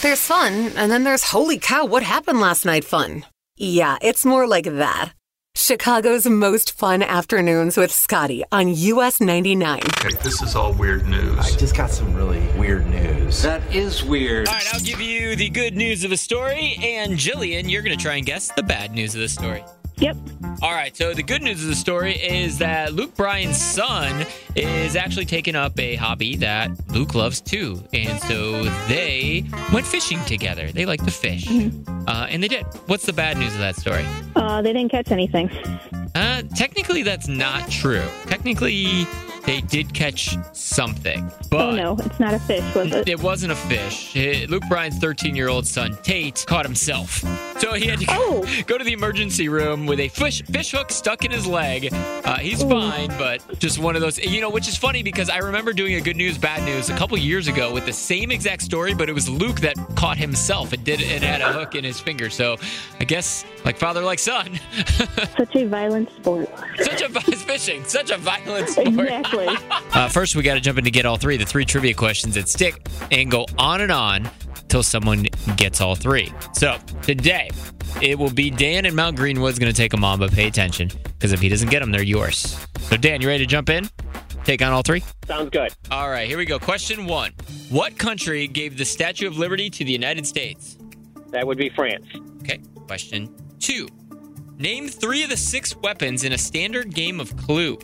There's fun, and then there's holy cow, what happened last night fun. Yeah, it's more like that. Chicago's most fun afternoons with Scotty on US 99. Okay, this is all weird news. I just got some really weird news. That is weird. All right, I'll give you the good news of a story, and Jillian, you're going to try and guess the bad news of the story. Yep. All right, so the good news of the story is that Luke Bryan's son is actually taking up a hobby that Luke loves too. And so they went fishing together. They like to fish. Uh, and they did. What's the bad news of that story? Uh, they didn't catch anything. Uh, technically, that's not true. Technically, they did catch something. But oh no, it's not a fish, was it? It wasn't a fish. Luke Bryan's 13 year old son, Tate, caught himself. So he had to Oh. go to the emergency room with a fish, fish hook stuck in his leg. Uh, he's fine, but just one of those, you know, which is funny because I remember doing a good news, bad news a couple years ago with the same exact story, but it was Luke that caught himself. It did, it had a hook in his finger. So I guess like father, like son. Such a violent sport. such a fishing, such a violent sport. Exactly. Uh, first, we got to jump in to get all three. The three trivia questions that stick and go on and on till someone gets all three. So today, it will be Dan and Mount Greenwood's going to take them on, but pay attention because if he doesn't get them, they're yours. So Dan, you ready to jump in? Take on all three? Sounds good. All right, here we go. Question one: What country gave the Statue of Liberty to the United States? That would be France. Okay. Question two: Name three of the six weapons in a standard game of Clue.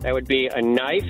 That would be a knife,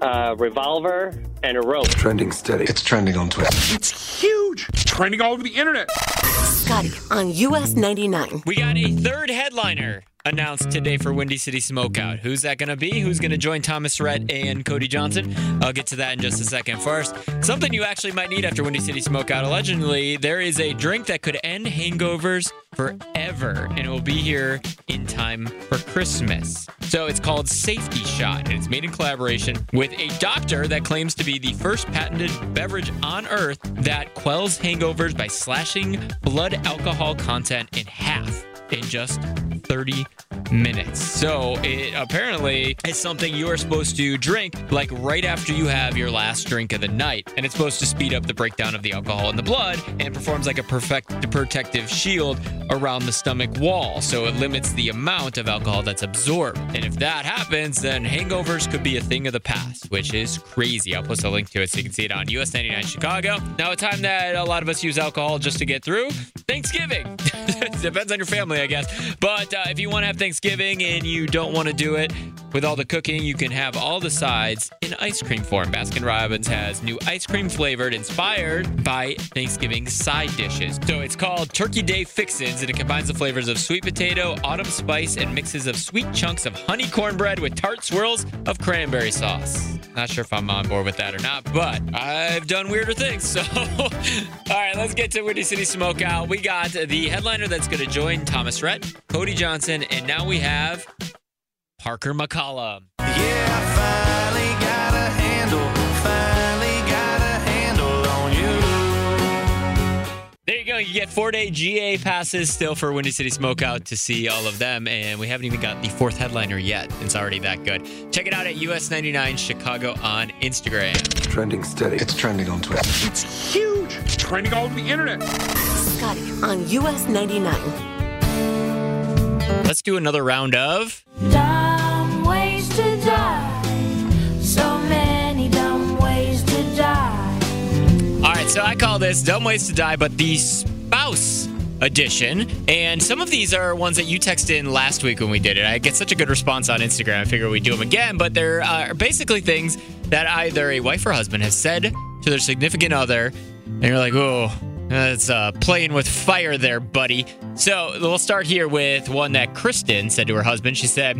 a revolver, and a rope. Trending steady. It's trending on Twitter. It's huge. It's trending all over the internet. Scotty on US 99. We got a third headliner announced today for Windy City Smokeout. Who's that going to be? Who's going to join Thomas Rhett and Cody Johnson? I'll get to that in just a second. First, something you actually might need after Windy City Smokeout. Allegedly, there is a drink that could end hangovers forever, and it will be here in time for Christmas. So it's called Safety Shot, and it's made in collaboration with a doctor that claims to be the first patented beverage on earth that quells hangovers by slashing blood alcohol content in half in just 30 minutes. So it apparently is something you are supposed to drink like right after you have your last drink of the night. And it's supposed to speed up the breakdown of the alcohol in the blood and performs like a perfect protective shield around the stomach wall. So it limits the amount of alcohol that's absorbed. And if that happens, then hangovers could be a thing of the past, which is crazy. I'll post a link to it so you can see it on US 99 Chicago. Now, a time that a lot of us use alcohol just to get through Thanksgiving. Depends on your family, I guess. But uh, if you want to have Thanksgiving and you don't want to do it with all the cooking, you can have all the sides in ice cream form. Baskin Robbins has new ice cream flavored, inspired by Thanksgiving side dishes. So it's called Turkey Day Fixins, and it combines the flavors of sweet potato, autumn spice, and mixes of sweet chunks of honey cornbread with tart swirls of cranberry sauce. Not sure if I'm on board with that or not, but I've done weirder things. So, all right, let's get to Windy City Smokeout. We got the headliner that's going to join Thomas Rhett, Cody Johnson, and now we have Parker McCollum. Yeah, I finally got a handle, finally got a handle on you. There you go. You get four day GA passes still for Windy City Smokeout to see all of them. And we haven't even got the fourth headliner yet. It's already that good. Check it out at US99 Chicago on Instagram. Trending steady. It's trending on Twitter. It's huge. It's trending all over the internet. Scotty on US 99. Let's do another round of. Dumb ways to die. So many dumb ways to die. All right, so I call this Dumb Ways to Die, but the spouse edition. And some of these are ones that you texted in last week when we did it. I get such a good response on Instagram. I figure we'd do them again, but they're uh, basically things that either a wife or husband has said to their significant other, and you're like, oh, that's uh, playing with fire there, buddy. So we'll start here with one that Kristen said to her husband. She said,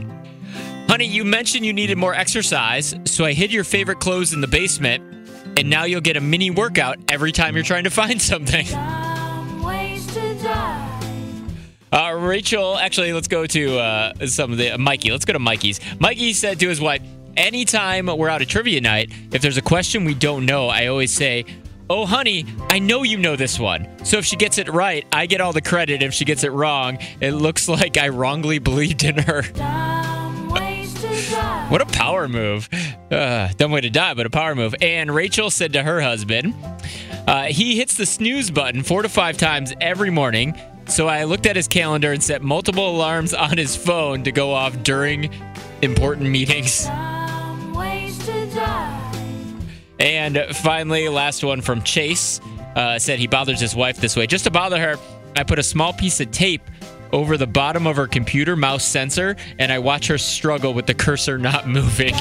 Honey, you mentioned you needed more exercise, so I hid your favorite clothes in the basement, and now you'll get a mini workout every time you're trying to find something. Uh, Rachel, actually, let's go to uh, some of the uh, Mikey. Let's go to Mikey's. Mikey said to his wife, "Anytime we're out at trivia night, if there's a question we don't know, I always say." Oh, honey, I know you know this one. So if she gets it right, I get all the credit. If she gets it wrong, it looks like I wrongly believed in her. What a power move. Uh, dumb way to die, but a power move. And Rachel said to her husband, Uh, he hits the snooze button four to five times every morning. So I looked at his calendar and set multiple alarms on his phone to go off during important meetings. And finally, last one from Chase uh, said he bothers his wife this way. Just to bother her, I put a small piece of tape over the bottom of her computer mouse sensor, and I watch her struggle with the cursor not moving.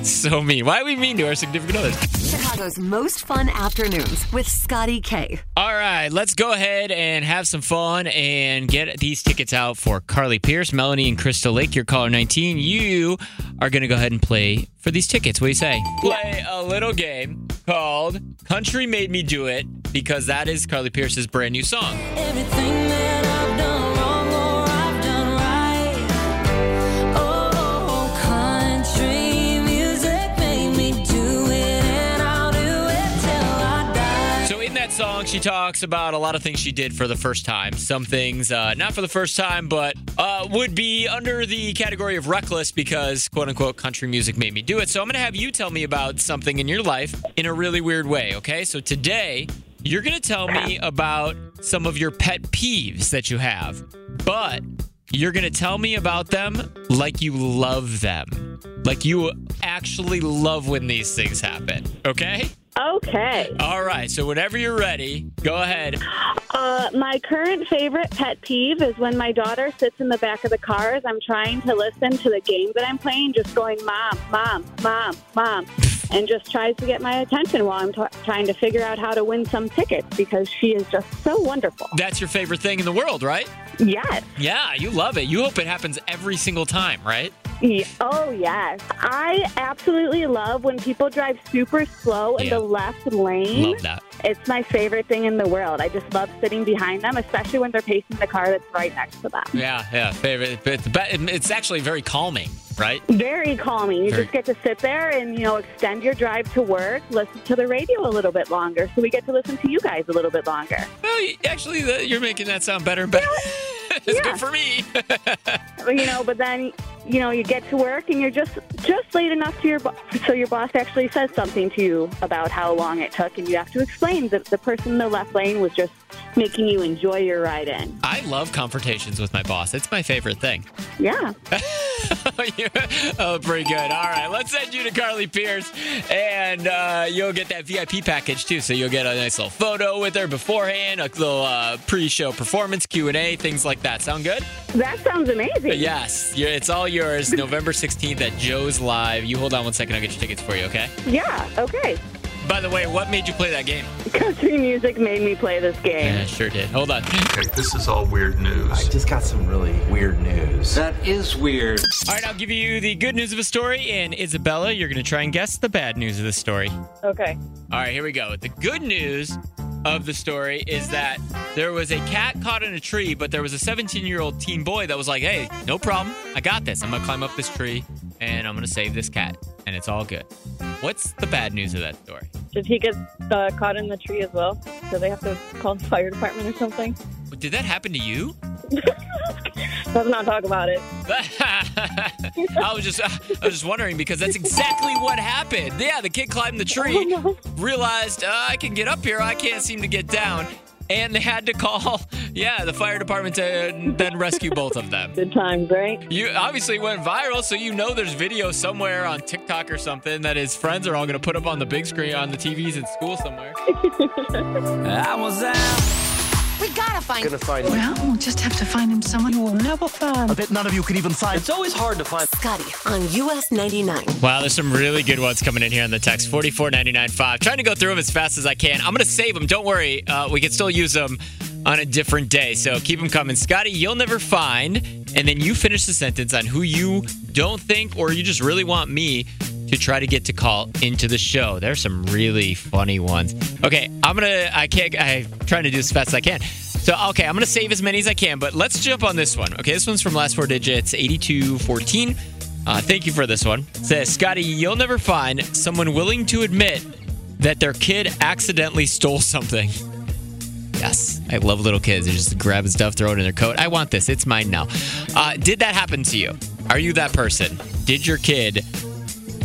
So mean. Why are we mean to our significant others? Chicago's most fun afternoons with Scotty Kay. All right, let's go ahead and have some fun and get these tickets out for Carly Pearce, Melanie, and Crystal Lake. Your caller 19. You are going to go ahead and play for these tickets. What do you say? Play a little game called Country Made Me Do It because that is Carly Pearce's brand new song. Everything that I've she talks about a lot of things she did for the first time. Some things uh, not for the first time, but uh, would be under the category of reckless because quote unquote country music made me do it. So I'm going to have you tell me about something in your life in a really weird way. Okay. So today, you're going to tell me about some of your pet peeves that you have, but you're going to tell me about them like you love them. Like you actually love when these things happen. Okay. Okay. All right. So whenever you're ready, go ahead. Uh, my current favorite pet peeve is when my daughter sits in the back of the car as I'm trying to listen to the game that I'm playing, just going, Mom, Mom, Mom, Mom, and just tries to get my attention while I'm t- trying to figure out how to win some tickets because she is just so wonderful. That's your favorite thing in the world, right? Yes. Yeah, you love it. You hope it happens every single time, right? Oh, yes. I absolutely love when people drive super slow in Yeah. the left lane. Love that. It's my favorite thing in the world. I just love sitting behind them, especially when they're pacing the car that's right next to them. Yeah, yeah. Favorite. It's, be- it's actually very calming, right? Very calming. You Very- just get to sit there and, you know, extend your drive to work, listen to the radio a little bit longer. So we get to listen to you guys a little bit longer. Well, actually, the, you're making that sound better and better. it's Yeah. good for me. You know, but then, you know, you get to work and you're just just late enough to your bo- so your boss actually says something to you about how long it took and you have to explain that the person in the left lane was just making you enjoy your ride in. I love confrontations with my boss. It's my favorite thing. Yeah. oh, pretty good. All right, let's send you to Carly Pearce, and uh, you'll get that VIP package too. So you'll get a nice little photo with her beforehand, a little uh, pre-show performance Q and A, things like that. Sound good? That sounds amazing. Yes, it's all yours. November 16th at Joe's Live. You hold on one second, I'll get your tickets for you, okay? Yeah, okay. By the way, what made you play that game? Country music made me play this game. Yeah, sure did. Hold on. Okay, this is all weird news. I just got some really weird news. That is weird. All right, I'll give you the good news of a story, and Isabella, you're going to try and guess the bad news of the story. Okay. All right, here we go. The good news of the story is that there was a cat caught in a tree, but there was a 17 year old teen boy that was like, hey, no problem. I got this. I'm going to climb up this tree and I'm going to save this cat. And it's all good. What's the bad news of that story? Did he get uh, caught in the tree as well? Do they have to call the fire department or something? Did that happen to you? Let's not talk about it. I was just I was just wondering because that's exactly what happened. Yeah, the kid climbed the tree, realized uh, I can get up here, I can't seem to get down, and they had to call yeah the fire department to then rescue both of them. Good times, right? You obviously went viral, so you know there's video somewhere on TikTok or something that his friends are all going to put up on the big screen on the TVs in school somewhere. I was out. We gotta find Gonna find Well, we'll just have to find him someone who will never find. I bet none of you could even find. It's always hard to find. Scotty on US 99. Wow, there's some really good ones coming in here on the text 44995. Trying to go through them as fast as I can. I'm going to save them. Don't worry. Uh, we can still use them on a different day. So keep them coming. Scotty, you'll never find. And then you finish the sentence on who you don't think or you just really want me to try to get to call into the show. There's some really funny ones. Okay, I'm to, I can't, I'm trying to do as fast as I can. So, okay, I'm to save as many as I can, but let's jump on this one. Okay, this one's from last four digits 8214. Uh, thank you for this one. It says, Scotty, you'll never find someone willing to admit that their kid accidentally stole something. Yes, I love little kids. They just grab stuff, throw it in their coat. I want this. It's mine now. Uh, did that happen to you? Are you that person? Did your kid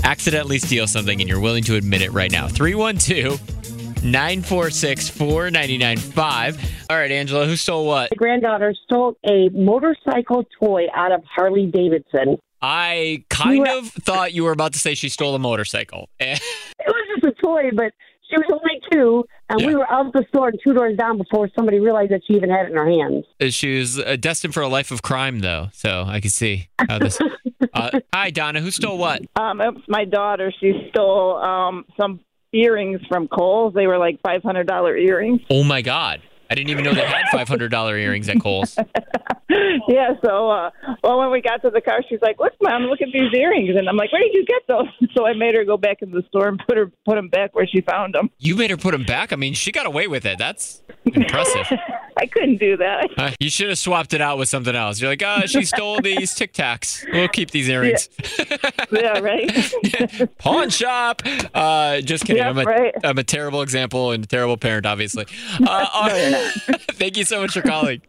accidentally steal something and you're willing to admit it right now. 312 946 4995. All right, Angela, who stole what? My granddaughter stole a motorcycle toy out of Harley Davidson. I kind of thought you were about to say she stole a motorcycle. It was just a toy, but she was only two, and we were out of the store and two doors down before somebody realized that she even had it in her hands. she was uh, destined for a life of crime, though, so I can see how this. Uh, hi, Donna. Who stole what? Um, it was my daughter. She stole um some earrings from Kohl's. They were like five hundred dollar earrings. Oh my God! I didn't even know they had five hundred dollar earrings at Kohl's. yeah. So, uh, well, when we got to the car, she's like, "Look, mom, look at these earrings," and I'm like, "Where did you get those?" So I made her go back in the store and put her put them back where she found them. You made her put them back. I mean, she got away with it. That's impressive. I couldn't do that. Uh, you should have swapped it out with something else. You're like, oh, she stole these Tic Tacs. We'll keep these earrings. yeah, right. Pawn shop. Uh, just kidding. Yeah, I'm, a, right. am a terrible example and a terrible parent, obviously. Uh, all- thank you so much for calling.